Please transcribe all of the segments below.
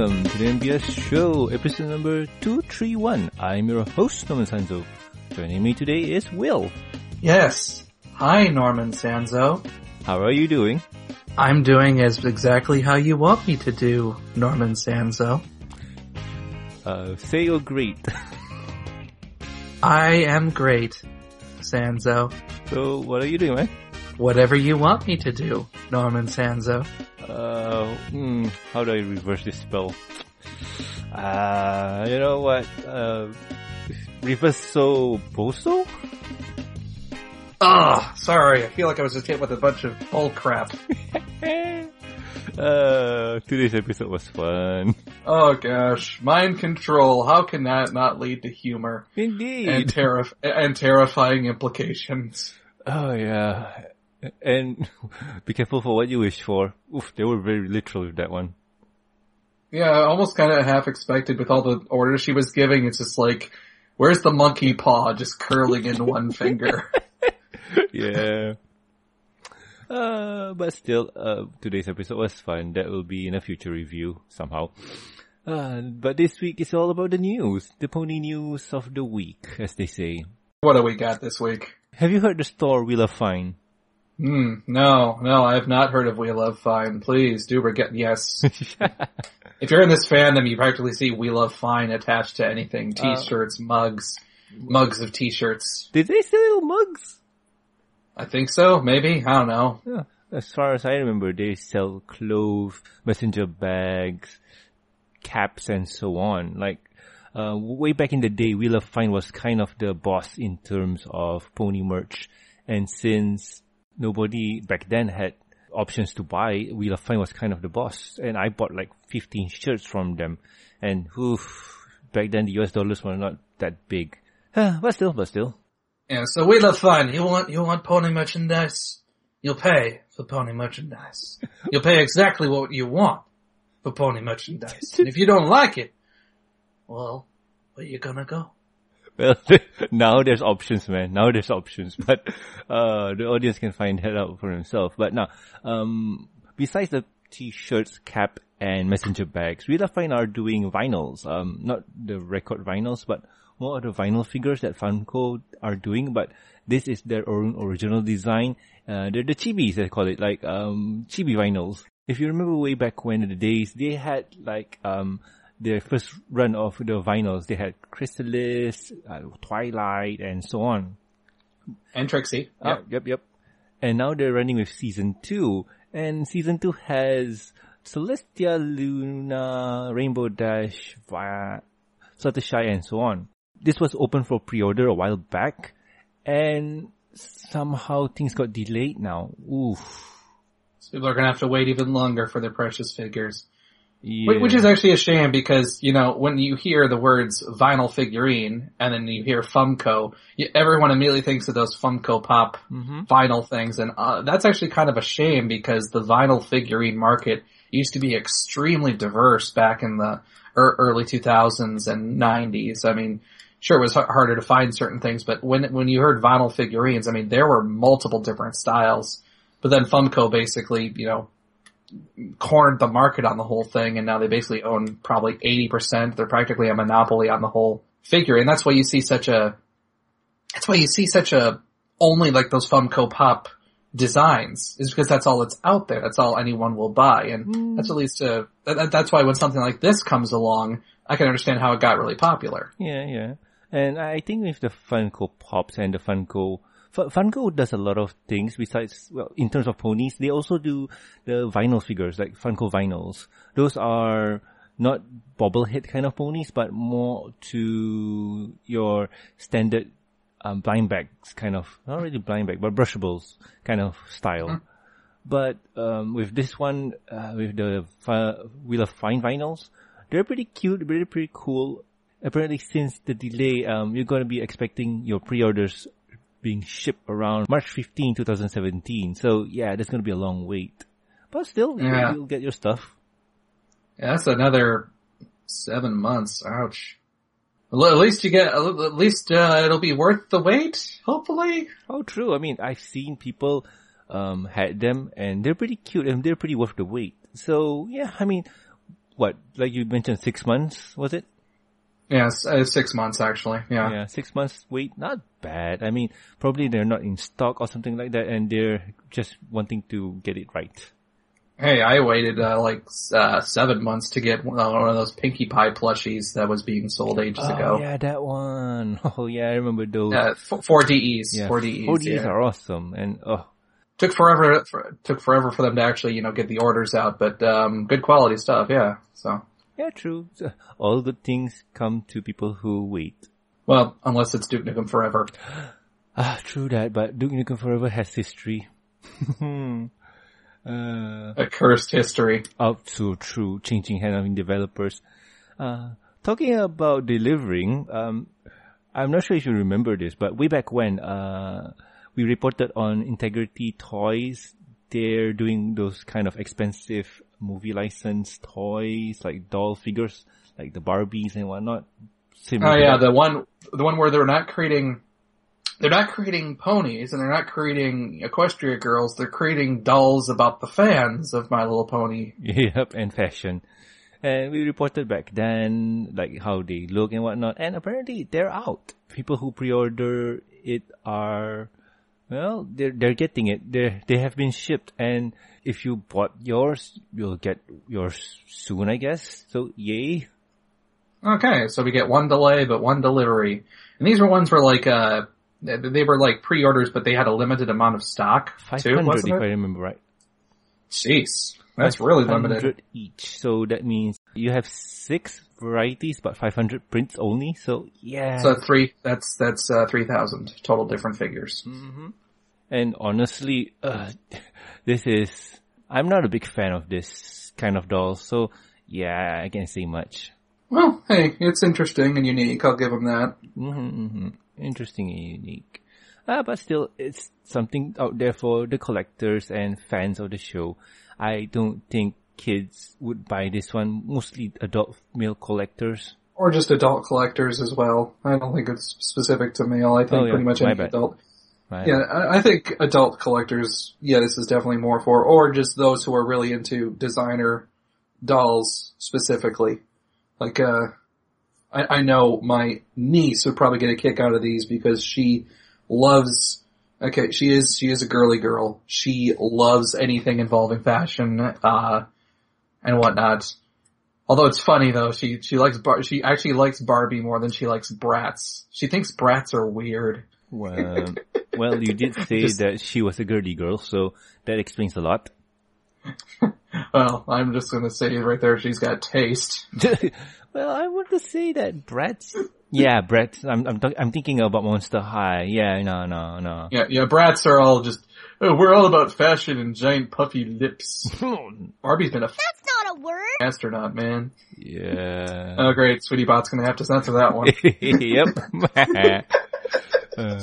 welcome to the MBS show, episode number 231. I'm your host, Norman Sanzo. Joining me today is Will. Yes. Hi, Norman Sanzo. How are you doing? I'm doing as exactly how you want me to do, Norman Sanzo. Uh, say you're great. I am great, Sanzo. so, what are you doing, man? Whatever you want me to do, Norman Sanzo. Uh, hmm, how do I reverse this spell? Uh, you know what? Uh, reverse so boso? Ah, sorry. I feel like I was just hit with a bunch of bull crap. uh, today's episode was fun. Oh gosh, mind control. How can that not lead to humor Indeed. and terri- and terrifying implications? Oh yeah. And be careful for what you wish for. Oof, they were very literal with that one. Yeah, I almost kind of half expected with all the orders she was giving. It's just like, where's the monkey paw just curling in one finger? yeah. Uh, but still, uh, today's episode was fun. That will be in a future review somehow. Uh, but this week is all about the news, the pony news of the week, as they say. What do we got this week? Have you heard the store WeLoveFine? Hmm, no, no, I have not heard of WeLoveFine. Please do get yes. if you're in this fandom, you practically see WeLoveFine attached to anything. T-shirts, mugs, mugs of t-shirts. Did they sell mugs? I think so, maybe, I don't know. Yeah. As far as I remember, they sell clothes, messenger bags, caps, and so on. Like, uh, way back in the day, WeLoveFine was kind of the boss in terms of pony merch. And since nobody back then had options to buy, WeLoveFine was kind of the boss. And I bought like 15 shirts from them. And oof, back then the US dollars were not that big. but still, but still. Yeah, so WeLoveFine, you want, you want pony merchandise? You'll pay for pony merchandise. You'll pay exactly what you want for pony merchandise. And if you don't like it, well, where you gonna go? Well, now there's options, man. Now there's options, but uh, the audience can find that out for himself. But now, um, besides the t-shirts, cap, and messenger bags, of Fine are doing vinyls. Um, not the record vinyls, but more of the vinyl figures that Funko are doing. But this is their own original design. Uh, they're the chibis, they call it, like um, chibi vinyls. If you remember way back when in the days, they had like um their first run of the vinyls. They had Chrysalis, uh, Twilight, and so on. And Trixie. Yep. Yep, yep. And now they're running with season two. And season two has Celestia, Luna, Rainbow Dash, via Fluttershy, and so on. This was open for pre-order a while back. And somehow things got delayed now. Oof. So people are gonna have to wait even longer for their precious figures. Yeah. Which is actually a shame because, you know, when you hear the words vinyl figurine and then you hear Funko, everyone immediately thinks of those Funko Pop mm-hmm. vinyl things and uh, that's actually kind of a shame because the vinyl figurine market used to be extremely diverse back in the er- early 2000s and 90s. I mean, sure it was harder to find certain things, but when, when you heard vinyl figurines, I mean, there were multiple different styles. But then Funko basically, you know, cornered the market on the whole thing and now they basically own probably 80%. They're practically a monopoly on the whole figure. And that's why you see such a, that's why you see such a, only like those Funko Pop designs is because that's all that's out there. That's all anyone will buy. And Mm. that's at least a, that, that's why when something like this comes along, I can understand how it got really popular. Yeah, yeah. And I think with the Funko Pops and the Funko, Funko does a lot of things besides, well, in terms of ponies, they also do the vinyl figures, like Funko vinyls. Those are not bobblehead kind of ponies, but more to your standard um, blind bags kind of, not really blind bag, but brushables kind of style. Mhm. But um, with this one, uh, with the WeLoveFine vinyls, they're pretty cute, really pretty cool. Apparently, since the delay, um, you're going to be expecting your pre-orders being shipped around March 15, 2017. So yeah, there's going to be a long wait. But still, Yeah. you'll get your stuff. Yeah, that's another seven months. Ouch. Well, at least you get, at least, uh, it'll be worth the wait, hopefully. Oh, true. I mean, I've seen people um, had them, and they're pretty cute, and they're pretty worth the wait. So yeah, I mean, what, like you mentioned, six months, was it? Yeah, uh, six months actually. Yeah. Yeah, six months wait, not bad. I mean, probably they're not in stock or something like that and they're just wanting to get it right. Hey, I waited uh, like uh, seven months to get one one of those Pinkie Pie plushies that was being sold ages Oh, ago. yeah, that one. Oh, yeah, I remember those. Uh, four DEs, yeah, four DEs. 4Ds yeah. are awesome. And, oh, Took forever. For, took forever for them to actually, you know, get the orders out, but um, good quality stuff. Yeah. So, yeah, true. So, all good things come to people who wait. well, unless it's Duke Nukem Forever. Ah, true that, but Duke Nukem Forever has history. uh, A cursed history. oh, so true. Changing hand of developers. Uh, talking about delivering, um, I'm not sure if you remember this, but way back when, uh, we reported on Integrity Toys. They're doing those kind of expensive movie license toys, like doll figures, like the Barbies and whatnot. Similar Oh yeah, the one, the one where they're not creating, they're not creating ponies and they're not creating Equestria girls. They're creating dolls about the fans of My Little Pony. Yep, and fashion. And we reported back then, like how they look and whatnot, and apparently they're out. People who pre-order it are, well, they're, they're getting it. They they have been shipped, and if you bought yours, you'll get yours soon, I guess. So yay. Okay, so we get one delay, but one delivery. And these were ones where like, uh, they were like pre-orders, but they had a limited amount of stock Five hundred, if I remember right. Jeez, that's really limited. 500 each. So that means you have six varieties, but 500 prints only. So yeah. So three, that's, that's, uh, 3,000 total different figures. And honestly, uh, this is, I'm not a big fan of this kind of doll, so yeah, I can't say much. Well, hey, it's interesting and unique, I'll give them that. hmm hmm Interesting and unique. Uh, but still, it's something out there for the collectors and fans of the show. I don't think kids would buy this one, mostly adult male collectors. Or just adult collectors as well. I don't think it's specific to male. I think Oh, yeah, pretty much any adult. Right? Yeah, I, I think adult collectors, yeah, this is definitely more for, or just those who are really into designer dolls specifically. Like, uh, I, I know my niece would probably get a kick out of these because she loves, okay, she is, she is a girly girl. She loves anything involving fashion, uh, and whatnot. Although it's funny though, she, she likes Bar- she actually likes Barbie more than she likes Bratz. She thinks Bratz are weird. Well, well, you did say Just- that she was a girly girl, so that explains a lot. Well, I'm just gonna say right there, she's got taste. well, I want to say that Bratz. Yeah, Bratz. I'm I'm th- I'm thinking about Monster High. Yeah, no, no, no. Yeah, yeah, brats are all just, oh, we're all about fashion and giant puffy lips. Barbie's been a That's not a word. astronaut, man. yeah. Oh great, Sweetie Bot's gonna have to censor that one. yep. Uh,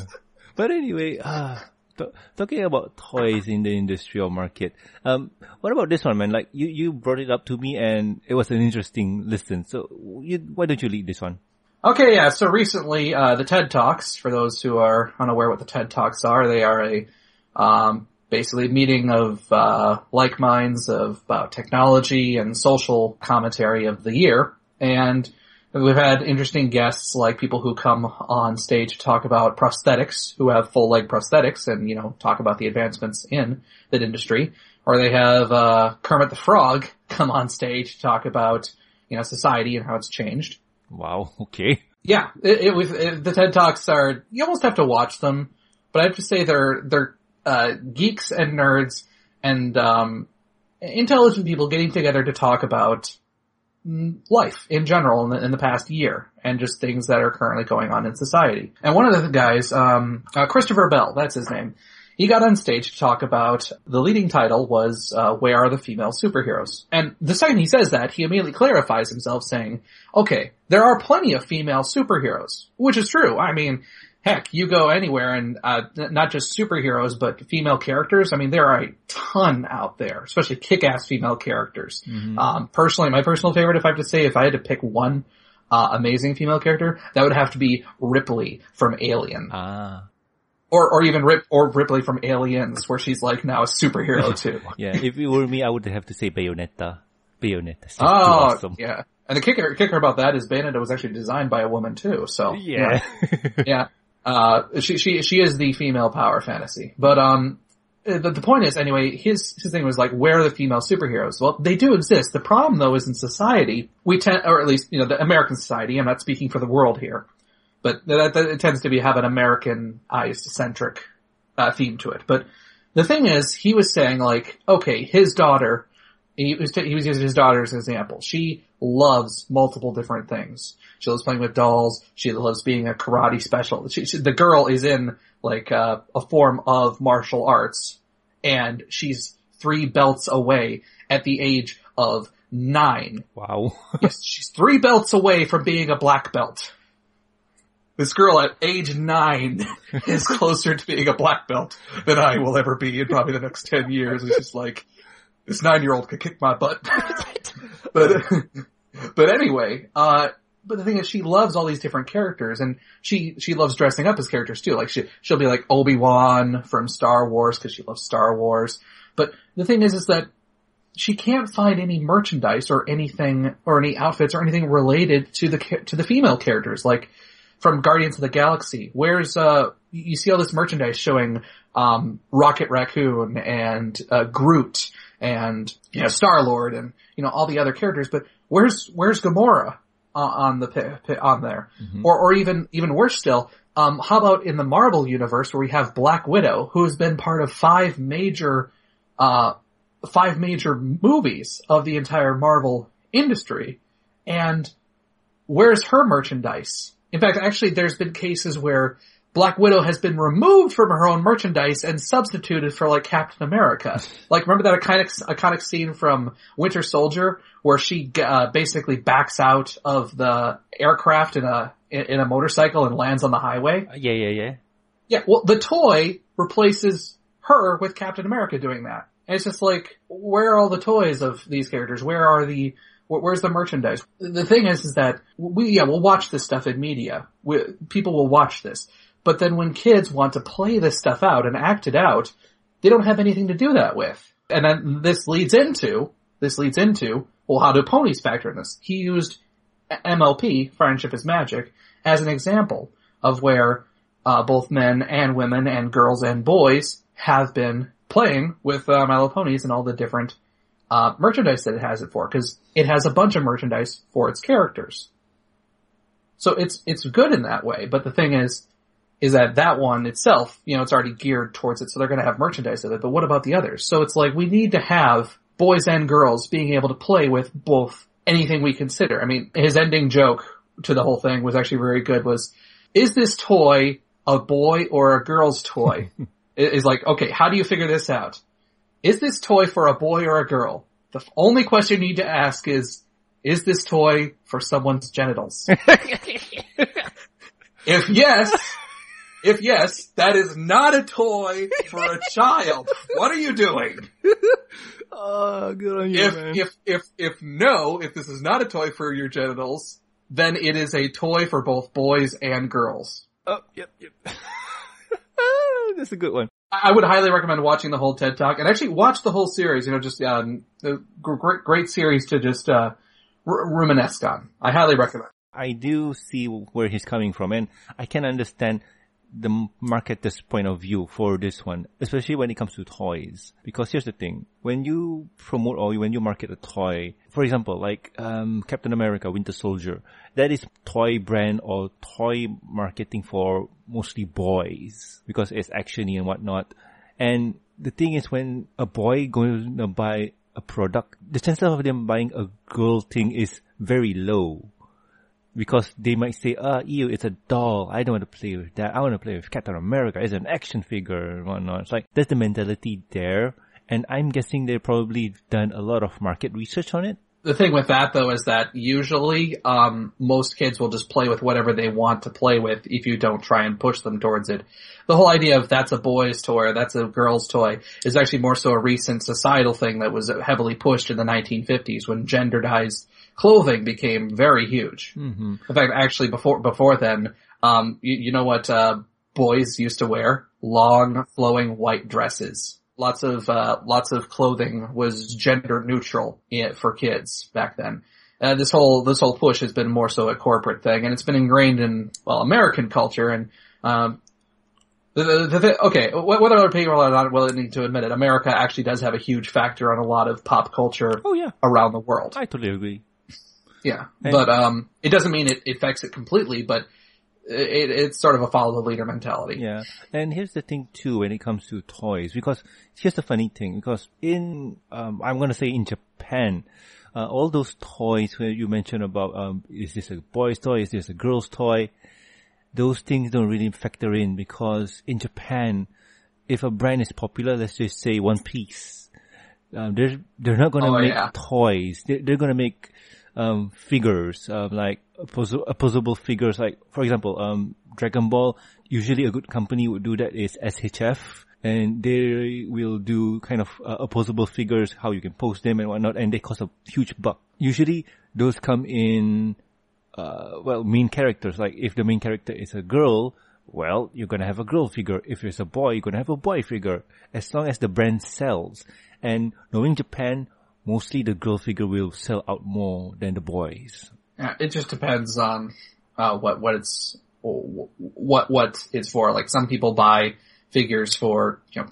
but anyway, uh, t- talking about toys in the industrial market, um, what about this one, man? Like you, you brought it up to me, and it was an interesting listen. So, you, why don't you lead this one? Okay, yeah, so recently, uh, the TED Talks, for those who are unaware what the TED Talks are, they are a, um, basically meeting of, uh, like minds of, about technology and social commentary of the year. And we've had interesting guests like people who come on stage to talk about prosthetics, who have full leg prosthetics and, you know, talk about the advancements in that industry. Or they have, uh, Kermit the Frog come on stage to talk about, you know, society and how it's changed. Wow. Okay. Yeah, it, it was it, the TED Talks are you almost have to watch them, but I have to say they're they're uh, geeks and nerds and um, intelligent people getting together to talk about life in general in the, in the past year and just things that are currently going on in society. And one of the guys, um, uh, Christopher Bell, that's his name. He got on stage to talk about the leading title was uh, "Where Are the Female Superheroes?" And the second he says that, he immediately clarifies himself, saying, "Okay, there are plenty of female superheroes," which is true. I mean, heck, you go anywhere and uh, not just superheroes, but female characters. I mean, there are a ton out there, especially kick-ass female characters. Um, personally, my personal favorite, if I have to say, if I had to pick one uh, amazing female character, that would have to be Ripley from Alien, Ah. or or even Rip or Ripley from Aliens, where she's like now a superhero too. Yeah. if it were me, I would have to say Bayonetta. Bayonetta. Oh, awesome. yeah. And the kicker, kicker about that is Bayonetta was actually designed by a woman too, so. Yeah. yeah. Uh, she, she, she is the female power fantasy. But, um, the, the point is, anyway, his, his thing was like, where are the female superheroes? Well, they do exist. The problem though is in society, we tend, or at least, you know, the American society, I'm not speaking for the world here, but that, that it tends to be, have an Americanized centric, uh, theme to it. But the thing is, he was saying like, okay, his daughter, he was, he was using his daughter as an example. She loves multiple different things. She loves playing with dolls. She loves being a karate special. She, she, the girl is in like uh, a form of martial arts, and she's three belts away at the age of nine. wow. Yes, she's three belts away from being a black belt. This girl at age nine is closer to being a black belt than I will ever be in probably the next ten years. It's just like, this nine year old could kick my butt. but, but anyway, uh, but the thing is she loves all these different characters and she, she loves dressing up as characters too. Like she, she'll be like Obi-Wan from Star Wars because she loves Star Wars. But the thing is, is that she can't find any merchandise or anything or any outfits or anything related to the to the female characters like from Guardians of the Galaxy. Where's uh you see all this merchandise showing um Rocket Raccoon and uh, Groot and you know Star Lord and you know all the other characters, but where's where's Gamora uh, on the on there? Or or even even worse still, um how about in the Marvel universe where we have Black Widow who has been part of five major uh five major movies of the entire Marvel industry. And where's her merchandise? In fact, actually there's been cases where Black Widow has been removed from her own merchandise and substituted for like Captain America. like remember that iconic, iconic scene from Winter Soldier where she uh, basically backs out of the aircraft in a in a motorcycle and lands on the highway? Yeah, yeah, yeah. Yeah, well, the toy replaces her with Captain America doing that. And it's just like, where are all the toys of these characters? Where are the, where's the merchandise? The thing is, is that we, yeah, we'll watch this stuff in media. We, people will watch this. But then when kids want to play this stuff out and act it out, they don't have anything to do that with. And then this leads into, this leads into, well, how do ponies factor in this? He used MLP, Friendship is Magic, as an example of where uh, both men and women and girls and boys have been playing with uh, My Little Ponies and all the different uh, merchandise that it has it for, because it has a bunch of merchandise for its characters. So it's it's good in that way, but the thing is, is that that one itself, you know, it's already geared towards it, so they're going to have merchandise of it. But what about the others? So it's like we need to have boys and girls being able to play with both anything we consider. I mean, his ending joke to the whole thing was actually very good. Was is this toy a boy or a girl's toy? Is like, okay, how do you figure this out? Is this toy for a boy or a girl? The only question you need to ask is, is this toy for someone's genitals? if yes, if yes, that is not a toy for a child. What are you doing? Oh, good on you, If, man. if, if, if no, if this is not a toy for your genitals, then it is a toy for both boys and girls. oh, yep, yep. That's a good one. I would highly recommend watching the whole TED Talk and actually watch the whole series. You know, just um, the great great series to just uh, r- reminisce on. I highly recommend. I do see where he's coming from, and I can understand the marketer's point of view for this one, especially when it comes to toys. Because here's the thing: when you promote or when you market a toy, for example, like um, Captain America, Winter Soldier, that is toy brand or toy marketing for mostly boys because it's actiony and whatnot. And the thing is, when a boy going to buy a product, the chances of them buying a girl thing is very low because they might say, "Ah, ew, it's a doll. I don't want to play with that. I want to play with Captain America. It's an action figure and whatnot." It's like there's the mentality there, and I'm guessing they've probably done a lot of market research on it. The thing with that though is that usually um, most kids will just play with whatever they want to play with if you don't try and push them towards it. The whole idea of that's a boy's toy or that's a girl's toy is actually more so a recent societal thing that was heavily pushed in the 1950s when genderized clothing became very huge. Mm-hmm. In fact, actually before before then, um, you, you know what uh, boys used to wear? Long, flowing white dresses. lots of uh, lots of clothing was gender neutral for kids back then. Uh, this whole this whole push has been more so a corporate thing, and it's been ingrained in well American culture. And um, the, the, the, okay, whether other people are not willing to admit it, America actually does have a huge factor on a lot of pop culture Oh yeah, around the world. I totally agree. Yeah, And- but um, it doesn't mean it affects it completely, but it, it's sort of a follow the leader mentality. Yeah, and here's the thing too when it comes to toys, because here's the funny thing, because in, um, I'm gonna say in Japan, uh, all those toys where you mentioned about, um, is this a boy's toy, is this a girl's toy, those things don't really factor in because in Japan, if a brand is popular, let's just say One Piece, um, they're, they're not gonna Oh, make yeah. toys, they're, they're gonna make, um, figures, um, like opposi- opposable figures, like, for example, um, Dragon Ball, usually a good company would do that is SHF, and they will do kind of uh, opposable figures, how you can post them and whatnot, and they cost a huge buck. Usually, those come in, uh, well, main characters. Like, if the main character is a girl, well, you're gonna have a girl figure. If it's a boy, you're gonna have a boy figure. As long as the brand sells. And knowing Japan, mostly the girl figure will sell out more than the boys. Yeah, it just depends on uh, what what it's what what it's for. Like some people buy figures for you know.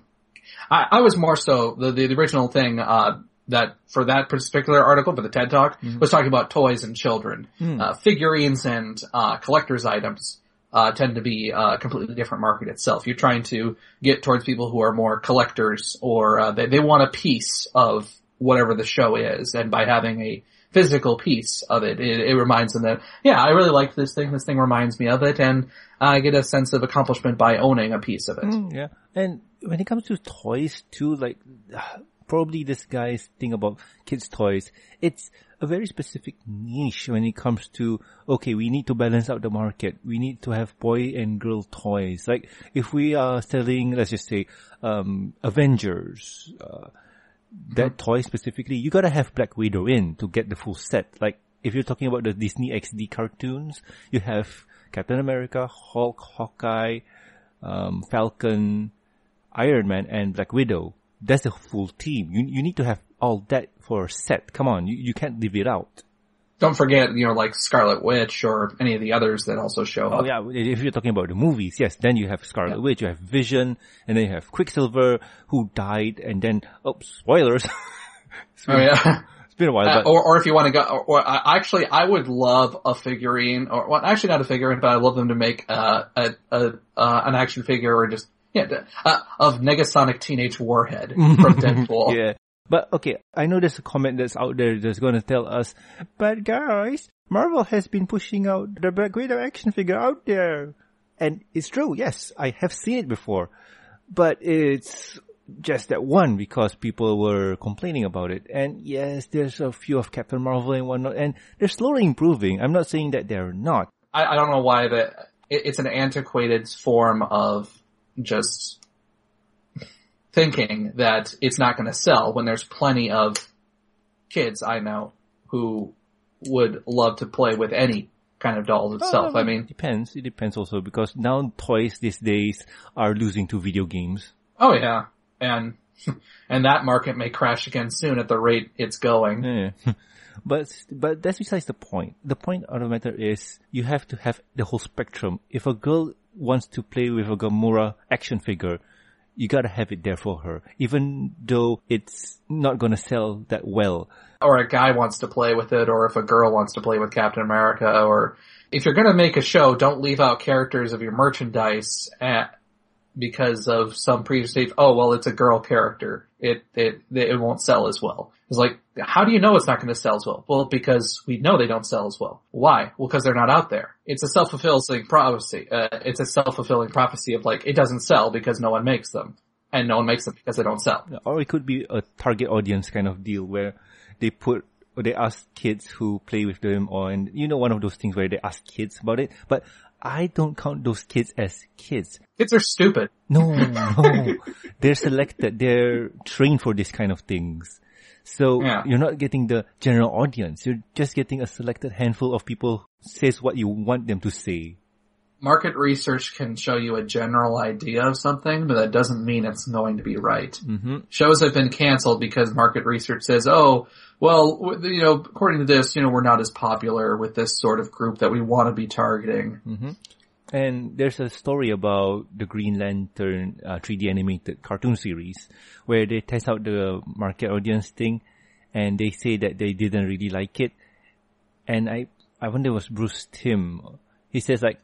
I, I was more so the the, original thing uh, that for that particular article for the TED Talk was talking about toys and children, uh, figurines and uh, collectors items. Uh, tend to be a completely different market itself. You're trying to get towards people who are more collectors or uh, they, they want a piece of whatever the show is, and by having a physical piece of it. It, it reminds them that, yeah, I really like this thing. This thing reminds me of it, and I get a sense of accomplishment by owning a piece of it. Mm, yeah. And when it comes to toys too, like probably this guy's thing about kids' toys, it's a very specific niche when it comes to, okay, we need to balance out the market. We need to have boy and girl toys. Like if we are selling, let's just say, um, Avengers, uh, that toy specifically, you gotta have Black Widow in to get the full set. Like, if you're talking about the Disney XD cartoons, you have Captain America, Hulk, Hawkeye, um, Falcon, Iron Man, and Black Widow. That's a full team. You, you need to have all that for a set. Come on, you, you can't leave it out. Don't forget, you know, like Scarlet Witch or any of the others that also show Oh up. yeah, if you're talking about the movies, yes, then you have Scarlet Witch, you have Vision, and then you have Quicksilver, who died, and then, oh, spoilers. been, Oh yeah. it's been a while, Uh, but or, or if you want to go, or, or I actually, I would love a figurine, or well, actually not a figurine, but I'd love them to make uh, a, a uh, an action figure or just yeah, uh, of Negasonic Teenage Warhead from Deadpool. Yeah. But okay, I know there's a comment that's out there that's gonna tell us, but guys, Marvel has been pushing out the Black Widow action figure out there. And it's true, yes, I have seen it before. But it's just that one because people were complaining about it. And yes, there's a few of Captain Marvel and whatnot, and they're slowly improving. I'm not saying that they're not. I, I don't know why that it, it's an antiquated form of just thinking that it's not going to sell when there's plenty of kids I know who would love to play with any kind of dolls itself. I mean, it depends. It depends also because now toys these days are losing to video games. oh yeah, and and that market may crash again soon at the rate it's going. Yeah. but but that's besides the point. The point of the matter is you have to have the whole spectrum. If a girl wants to play with a Gamora action figure, you gotta have it there for her, even though it's not gonna sell that well. or a guy wants to play with it, or if a girl wants to play with Captain America, or if you're to make a show, don't leave out characters of your merchandise at, because of some state. Oh well, it's a girl character. It it it won't sell as well. It's like, how do you know it's not going to sell as well? Well, because we know they don't sell as well. Why? Well, because they're not out there. It's a self fulfilling prophecy. Uh, it's a self fulfilling prophecy of like it doesn't sell because no one makes them, and no one makes them because they don't sell. Or it could be a target audience kind of deal where they put or they ask kids who play with them or and you know one of those things where they ask kids about it. But I don't count those kids as kids. Kids are stupid. No, no. They're selected. They're trained for this kind of things. So Yeah. you're not getting the general audience. You're just getting a selected handful of people says what you want them to say. Market research can show you a general idea of something, but that doesn't mean it's going to be right. Mm-hmm. Shows have been canceled because market research says, oh, well, you know, according to this, you know, we're not as popular with this sort of group that we want to be targeting. Mm-hmm. And there's a story about the Green Lantern uh, 3D animated cartoon series where they test out the market audience thing and they say that they didn't really like it. And I, I wonder it was Bruce Timm. He says like,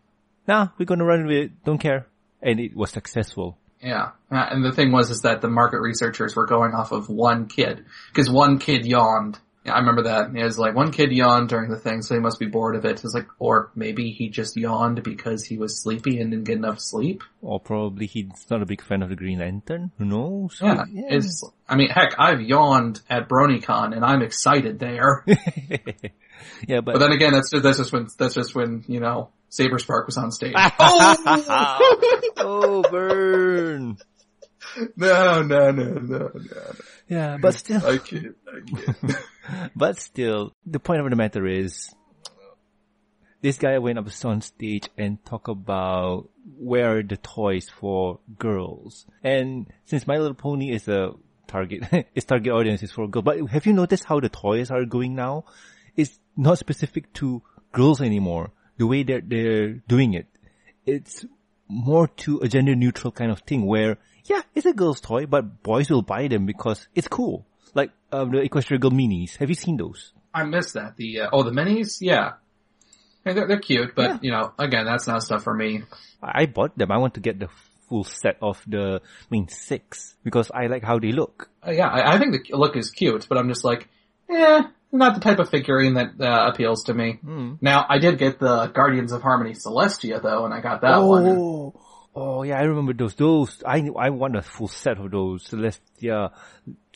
nah, we're gonna run with it, don't care. And it was successful. Yeah. And the thing was is that the market researchers were going off of one kid. Cause one kid yawned. Yeah, I remember that. It was like one kid yawned during the thing, so he must be bored of it. It was like, or maybe he just yawned because he was sleepy and didn't get enough sleep. Or probably he's not a big fan of the Green Lantern. Who knows? Yeah. It's, I mean, heck, I've yawned at BronyCon and I'm excited there. yeah, but, But then again, that's just, that's just when, that's just when, you know, Saber Spark was on stage. oh, burn. No, no, no, no, no. Yeah, but still, I kid, I kid. but still, the point of the matter is, this guy went up on stage and talk about where are the toys for girls. And since My Little Pony is a target, its target audience is for girls. But have you noticed how the toys are going now? It's not specific to girls anymore. The way that they're doing it, it's more to a gender neutral kind of thing where, yeah, it's a girl's toy, but boys will buy them because it's cool. Like, um, the Equestria Girl minis. Have you seen those? I missed that. The, uh, oh, the minis? Yeah. Hey, they're, they're cute, but, Yeah. you know, again, that's not stuff for me. I bought them. I want to get the full set of the, I mean, six because I like how they look. Uh, yeah, I, I think the look is cute, but I'm just like, eh, not the type of figurine that uh, appeals to me. Hmm. Now, I did get the Guardians of Harmony Celestia though, and I got that one. oh, oh yeah, I remember those. Those I I want a full set of those Celestia,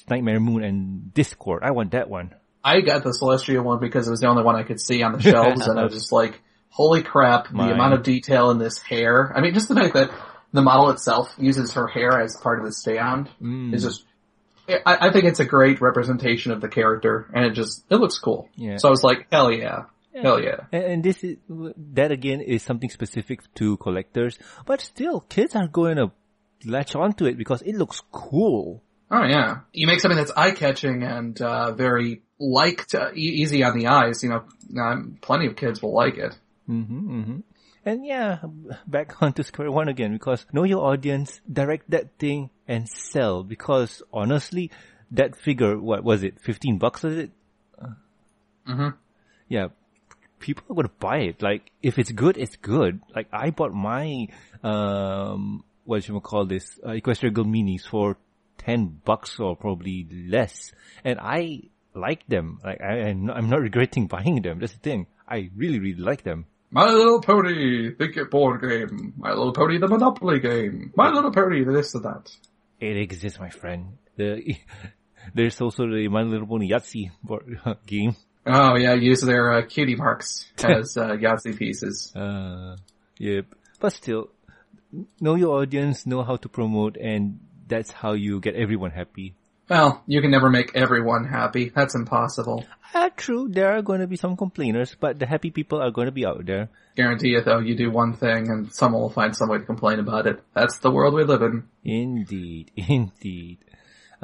Nightmare Moon, and Discord. I want that one. I got the Celestia one because it was the only one I could see on the shelves, and I was just like, holy crap, the amount of detail in this hair. I mean, just the fact that the model itself uses her hair as part of the stand Mm. is just, I, I think it's a great representation of the character, and it just, it looks cool. Yeah. So I was like, hell yeah. Hell yeah. And, and this is that again is something specific to collectors, but still, kids are going to latch onto it because it looks cool. Oh yeah. You make something that's eye-catching and, uh, very liked, uh, e- easy on the eyes, you know, um, plenty of kids will like it. Mm-hmm, mm-hmm. And yeah, back onto square one again because know your audience, direct that thing and sell because honestly, that figure, what was it, 15 bucks was it? hmm Yeah, people are gonna buy it. Like, if it's good, it's good. Like, I bought my, um, what should we call this, uh, Equestria Girl minis for 10 bucks or probably less. And I like them. Like, I, I'm not, I'm not regretting buying them. That's the thing. I really, really like them. My Little Pony, get board game. My Little Pony, the Monopoly game. My Little Pony, the this and that. It exists, my friend. The, there's also the My Little Pony Yahtzee board, game. Oh yeah, use their uh, cutie marks as uh, Yahtzee pieces. Uh, yep. But still, know your audience, know how to promote, and that's how you get everyone happy. Well, you can never make everyone happy. That's impossible. Ah, true, there are going to be some complainers, but the happy people are going to be out there. Guarantee you though, you do one thing and someone will find some way to complain about it. That's the world we live in. Indeed, indeed.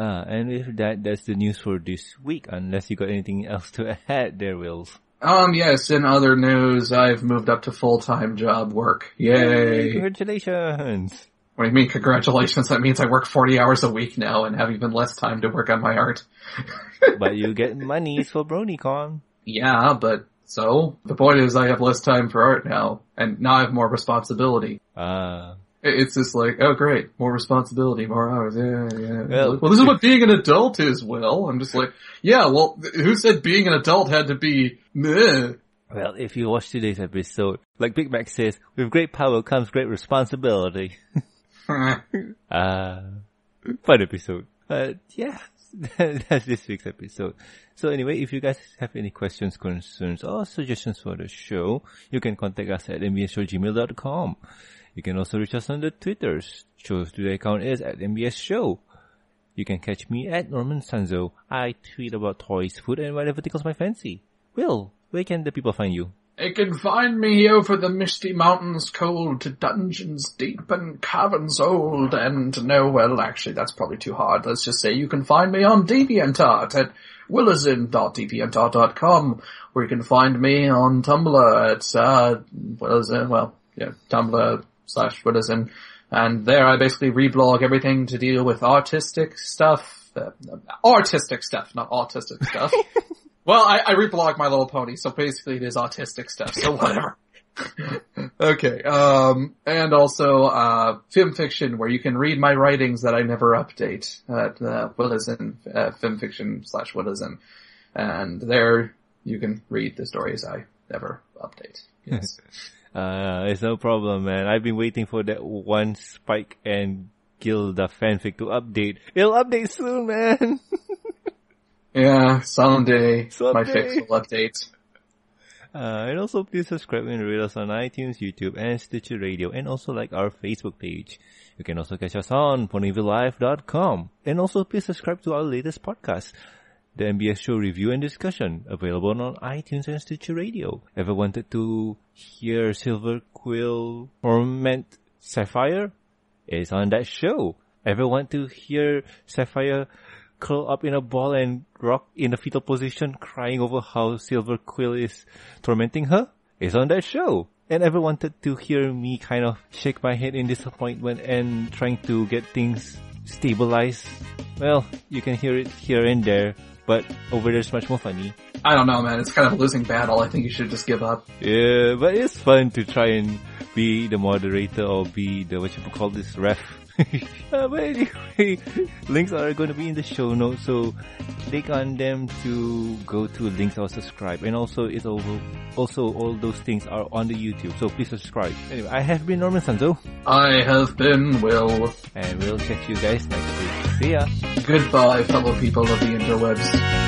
Uh, and with that, that's the news for this week, unless you got anything else to add there, Wills. Um, yes, in other news, I've moved up to full-time job work. Yay. Congratulations! What do you mean, congratulations? That means I work 40 hours a week now and have even less time to work on my art. but you get monies for BronyCon. Yeah, but so? The point is I have less time for art now, and now I have more responsibility. Ah, It- It's just like, oh great, more responsibility, more hours, yeah, yeah. Well- Well, this is what being an adult is, Will. I'm just like, yeah, well, who said being an adult had to be meh? well, if you watch today's episode, like Big Mac says, with great power comes great responsibility. Uh, fun episode. Uh, yeah, that's this week's episode. So anyway, if you guys have any questions, concerns, or suggestions for the show, you can contact us at mbsshowgmail.com. You can also reach us on the Twitters. Show's Twitter account is at mbs show. You can catch me at Norman Sanzo. I tweet about toys, food, and whatever tickles my fancy. Will, where can the people find you? They can find me over the misty mountains cold to dungeons deep and caverns old and no, well actually that's probably too hard. Let's just say you can find me on DeviantArt at willison.deviantart.com where you can find me on Tumblr at, uh, Willison, well, yeah, Tumblr slash Buddhism. And there I basically reblog everything to deal with artistic stuff, uh, artistic stuff, not autistic stuff. Well, I, I reblog My Little Pony, so basically it is autistic stuff, so whatever. okay, um, and also, uh, FimFiction, where you can read my writings that I never update at, uh, Willison, uh, FimFiction slash Willison. And there you can read the stories I never update. Yes. Uh, it's no problem, man. I've been waiting for that one Spike and Gilda fanfic to update. It'll update soon, man. yeah, someday, Someday. my fix will update. Uh, and also please subscribe and rate us on iTunes, YouTube, and Stitcher Radio, and also like our Facebook page. You can also catch us on ponyvillelive.com. And also please subscribe to our latest podcast, the MBS Show Review and Discussion, available on iTunes and Stitcher Radio. Ever wanted to hear Silver Quill torment Sapphire? It's on that show. Ever want to hear Sapphire curl up in a ball and rock in a fetal position crying over how Silver Quill is tormenting her? It's on that show. And ever wanted to hear me kind of shake my head in disappointment and trying to get things stabilized? Well, you can hear it here and there, but over there's much more funny. I don't know, man. It's kind of a losing battle. I think you should just give up. Yeah, but it's fun to try and be the moderator or be the, what you call this, ref. Uh, but anyway, links are going to be in the show notes, so click on them to go to links or subscribe. And also, it's over, also all those things are on the YouTube, so please subscribe. Anyway, I have been Norman Sanzo, I have been Will. and we'll catch you guys next week. See ya! Goodbye, fellow people of the interwebs.